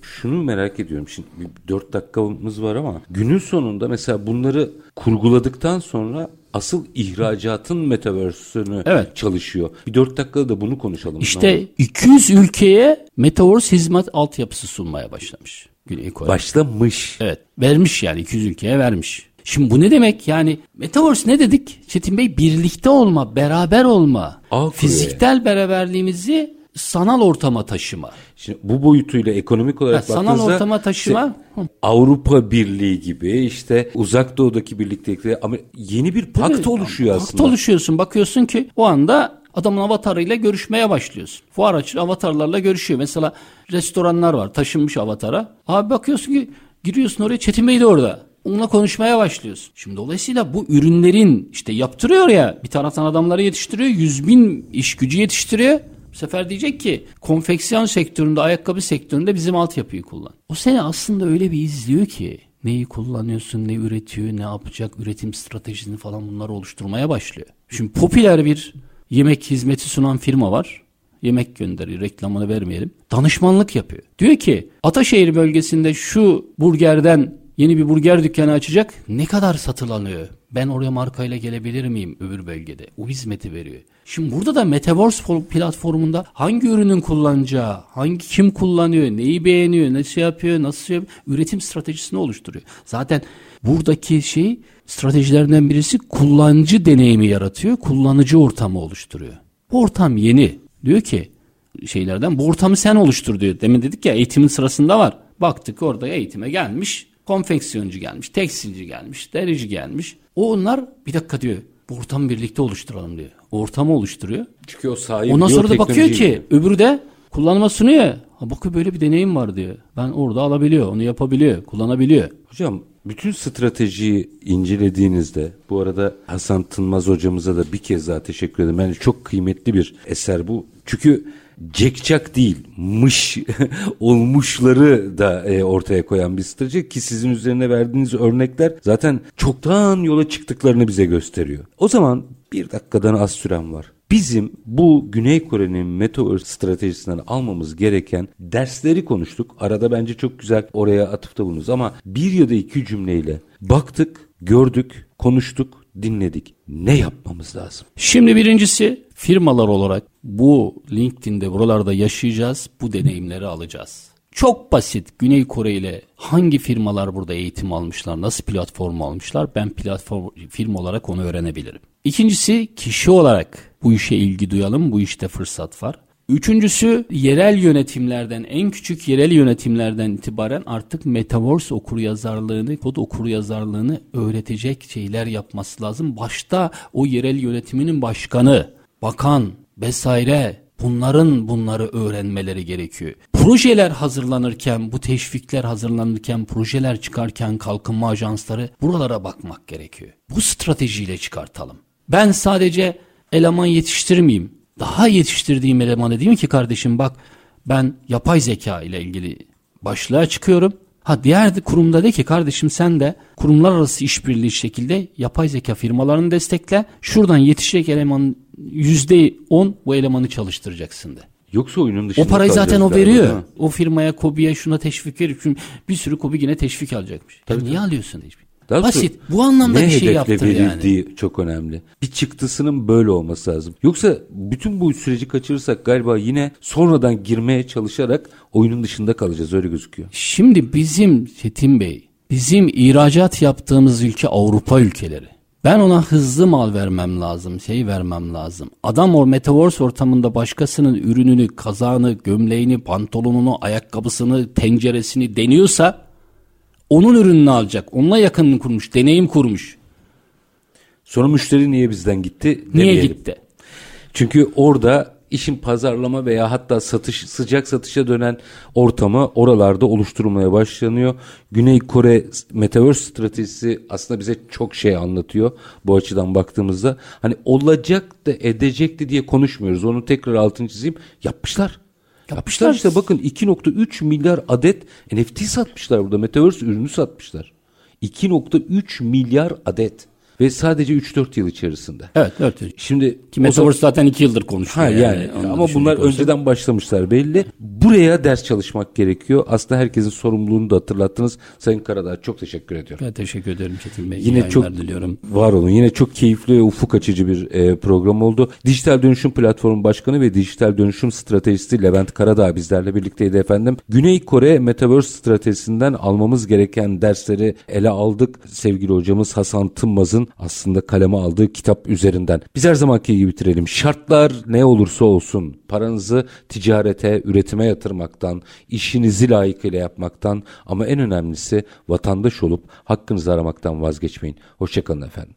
Şunu merak ediyorum. Şimdi bir 4 dakikamız var ama günün sonunda mesela bunları kurguladıktan sonra asıl ihracatın metaverse'ünü Evet. çalışıyor. Bir 4 dakikada da bunu konuşalım. İşte 200 ülkeye Metaverse hizmet altyapısı sunmaya başlamış. Güney Kore. başlamış. Evet. Vermiş yani 200 ülkeye vermiş. Şimdi bu ne demek? Yani Metaverse ne dedik? Çetin Bey birlikte olma, beraber olma. Kuruyor Fiziksel beraberliğimizi sanal ortama taşıma. Şimdi bu boyutuyla ekonomik olarak Ha, sanal ortama taşıma. işte Avrupa Birliği gibi işte uzak doğudaki birliktelikleri ama yeni bir pakt Tabii, oluşuyor pakt aslında. oluşuyorsun. Bakıyorsun ki o anda adamın avatarıyla görüşmeye başlıyorsun. Fuar açı avatarlarla görüşüyor. Mesela restoranlar var taşınmış avatara. Abi bakıyorsun ki giriyorsun oraya Çetin Bey de orada. Onunla konuşmaya başlıyorsun. Şimdi dolayısıyla bu ürünlerin işte yaptırıyor ya bir taraftan adamları yetiştiriyor. Yüz bin iş gücü yetiştiriyor. Bu sefer diyecek ki konfeksiyon sektöründe, ayakkabı sektöründe bizim altyapıyı kullan. O seni aslında öyle bir izliyor ki neyi kullanıyorsun, ne üretiyor, ne yapacak, üretim stratejisini falan bunları oluşturmaya başlıyor. Şimdi popüler bir yemek hizmeti sunan firma var. Yemek gönderiyor, reklamını vermeyelim. Danışmanlık yapıyor. Diyor ki Ataşehir bölgesinde şu burgerden yeni bir burger dükkanı açacak. Ne kadar satılanıyor? Ben oraya markayla gelebilir miyim öbür bölgede? O hizmeti veriyor. Şimdi burada da Metaverse platformunda hangi ürünün kullanacağı, hangi kim kullanıyor, neyi beğeniyor, nasıl yapıyor, nasıl şey yapıyor, üretim stratejisini oluşturuyor. Zaten buradaki şey stratejilerinden birisi kullanıcı deneyimi yaratıyor, kullanıcı ortamı oluşturuyor. Bu ortam yeni. Diyor ki şeylerden bu ortamı sen oluştur diyor. Demin dedik ya eğitimin sırasında var. Baktık orada eğitime gelmiş. Konfeksiyoncu gelmiş, tekstilci gelmiş, derici gelmiş. O onlar bir dakika diyor. Bu ortamı birlikte oluşturalım diyor. Ortamı oluşturuyor. Çünkü o sahip Ondan sonra da bakıyor ki öbürü de kullanıma sunuyor. Ha bakıyor böyle bir deneyim var diyor. Ben orada alabiliyor, onu yapabiliyor, kullanabiliyor. Hocam bütün stratejiyi incelediğinizde bu arada Hasan Tınmaz hocamıza da bir kez daha teşekkür ederim. Bence çok kıymetli bir eser bu. Çünkü cekçak değil mış olmuşları da e, ortaya koyan bir strateji ki sizin üzerine verdiğiniz örnekler zaten çoktan yola çıktıklarını bize gösteriyor. O zaman bir dakikadan az süren var. Bizim bu Güney Kore'nin Metaverse stratejisinden almamız gereken dersleri konuştuk. Arada bence çok güzel oraya atıfta bulunuz ama bir ya da iki cümleyle baktık, gördük, konuştuk, dinledik. Ne yapmamız lazım? Şimdi birincisi firmalar olarak bu LinkedIn'de buralarda yaşayacağız, bu deneyimleri alacağız. Çok basit Güney Kore ile hangi firmalar burada eğitim almışlar, nasıl platform almışlar ben platform firma olarak onu öğrenebilirim. İkincisi kişi olarak bu işe ilgi duyalım, bu işte fırsat var. Üçüncüsü yerel yönetimlerden en küçük yerel yönetimlerden itibaren artık Metaverse okur yazarlığını, kod okur yazarlığını öğretecek şeyler yapması lazım. Başta o yerel yönetiminin başkanı, bakan vesaire bunların bunları öğrenmeleri gerekiyor. projeler hazırlanırken, bu teşvikler hazırlanırken, projeler çıkarken kalkınma ajansları buralara bakmak gerekiyor. Bu stratejiyle çıkartalım. Ben sadece eleman yetiştirmeyeyim. Daha yetiştirdiğim elemanı diyeyim ki kardeşim bak ben yapay zeka ile ilgili başlığa çıkıyorum. Ha diğer kurumda de ki kardeşim sen de kurumlar arası işbirliği şekilde yapay zeka firmalarını destekle. Şuradan yetişecek elemanın %10 bu elemanı çalıştıracaksın de. Yoksa oyunun dışında O parayı zaten o galiba, veriyor. mi? O firmaya, Kobi'ye şuna teşvik verir. Çünkü bir sürü Kobi yine teşvik alacakmış. Ya niye alıyorsun teşvik? Daha Basit. Bu anlamda ne bir şey hedefle yaptır yani. verildiği çok önemli. Bir çıktısının böyle olması lazım. Yoksa bütün bu süreci kaçırırsak galiba yine sonradan girmeye çalışarak oyunun dışında kalacağız öyle gözüküyor. Şimdi bizim Çetin Bey, bizim ihracat yaptığımız ülke Avrupa ülkeleri. Ben ona hızlı mal vermem lazım, şey vermem lazım. Adam o metaverse ortamında başkasının ürününü, kazağını, gömleğini, pantolonunu, ayakkabısını, tenceresini deniyorsa onun ürününü alacak. Onunla yakınını kurmuş, deneyim kurmuş. Sonra müşteri niye bizden gitti Niye demeyelim. gitti? Çünkü orada işin pazarlama veya hatta satış sıcak satışa dönen ortamı oralarda oluşturulmaya başlanıyor. Güney Kore Metaverse stratejisi aslında bize çok şey anlatıyor bu açıdan baktığımızda. Hani olacak da edecekti diye konuşmuyoruz. Onu tekrar altını çizeyim. Yapmışlar. Yapmışlar işte bakın 2.3 milyar adet NFT satmışlar burada. Metaverse ürünü satmışlar. 2.3 milyar adet ve sadece 3-4 yıl içerisinde. Evet, evet. Şimdi Ki Metaverse zaten iki yıldır konuşuyor. Ha yani, Onu ama bunlar olursak. önceden başlamışlar belli. Buraya ders çalışmak gerekiyor. Aslında herkesin sorumluluğunu da hatırlattınız. Sayın Karadağ çok teşekkür ediyorum. Ben teşekkür ederim Çetin Bey. Yine çok diliyorum. var olun. Yine çok keyifli ve ufuk açıcı bir e, program oldu. Dijital Dönüşüm Platformu Başkanı ve Dijital Dönüşüm Stratejisti Levent Karadağ bizlerle birlikteydi efendim. Güney Kore Metaverse stratejisinden almamız gereken dersleri ele aldık. Sevgili hocamız Hasan Tınmaz'ın aslında kaleme aldığı kitap üzerinden. Biz her zamanki gibi bitirelim. Şartlar ne olursa olsun paranızı ticarete, üretime yatırmaktan, işinizi layıkıyla yapmaktan ama en önemlisi vatandaş olup hakkınızı aramaktan vazgeçmeyin. Hoşçakalın efendim.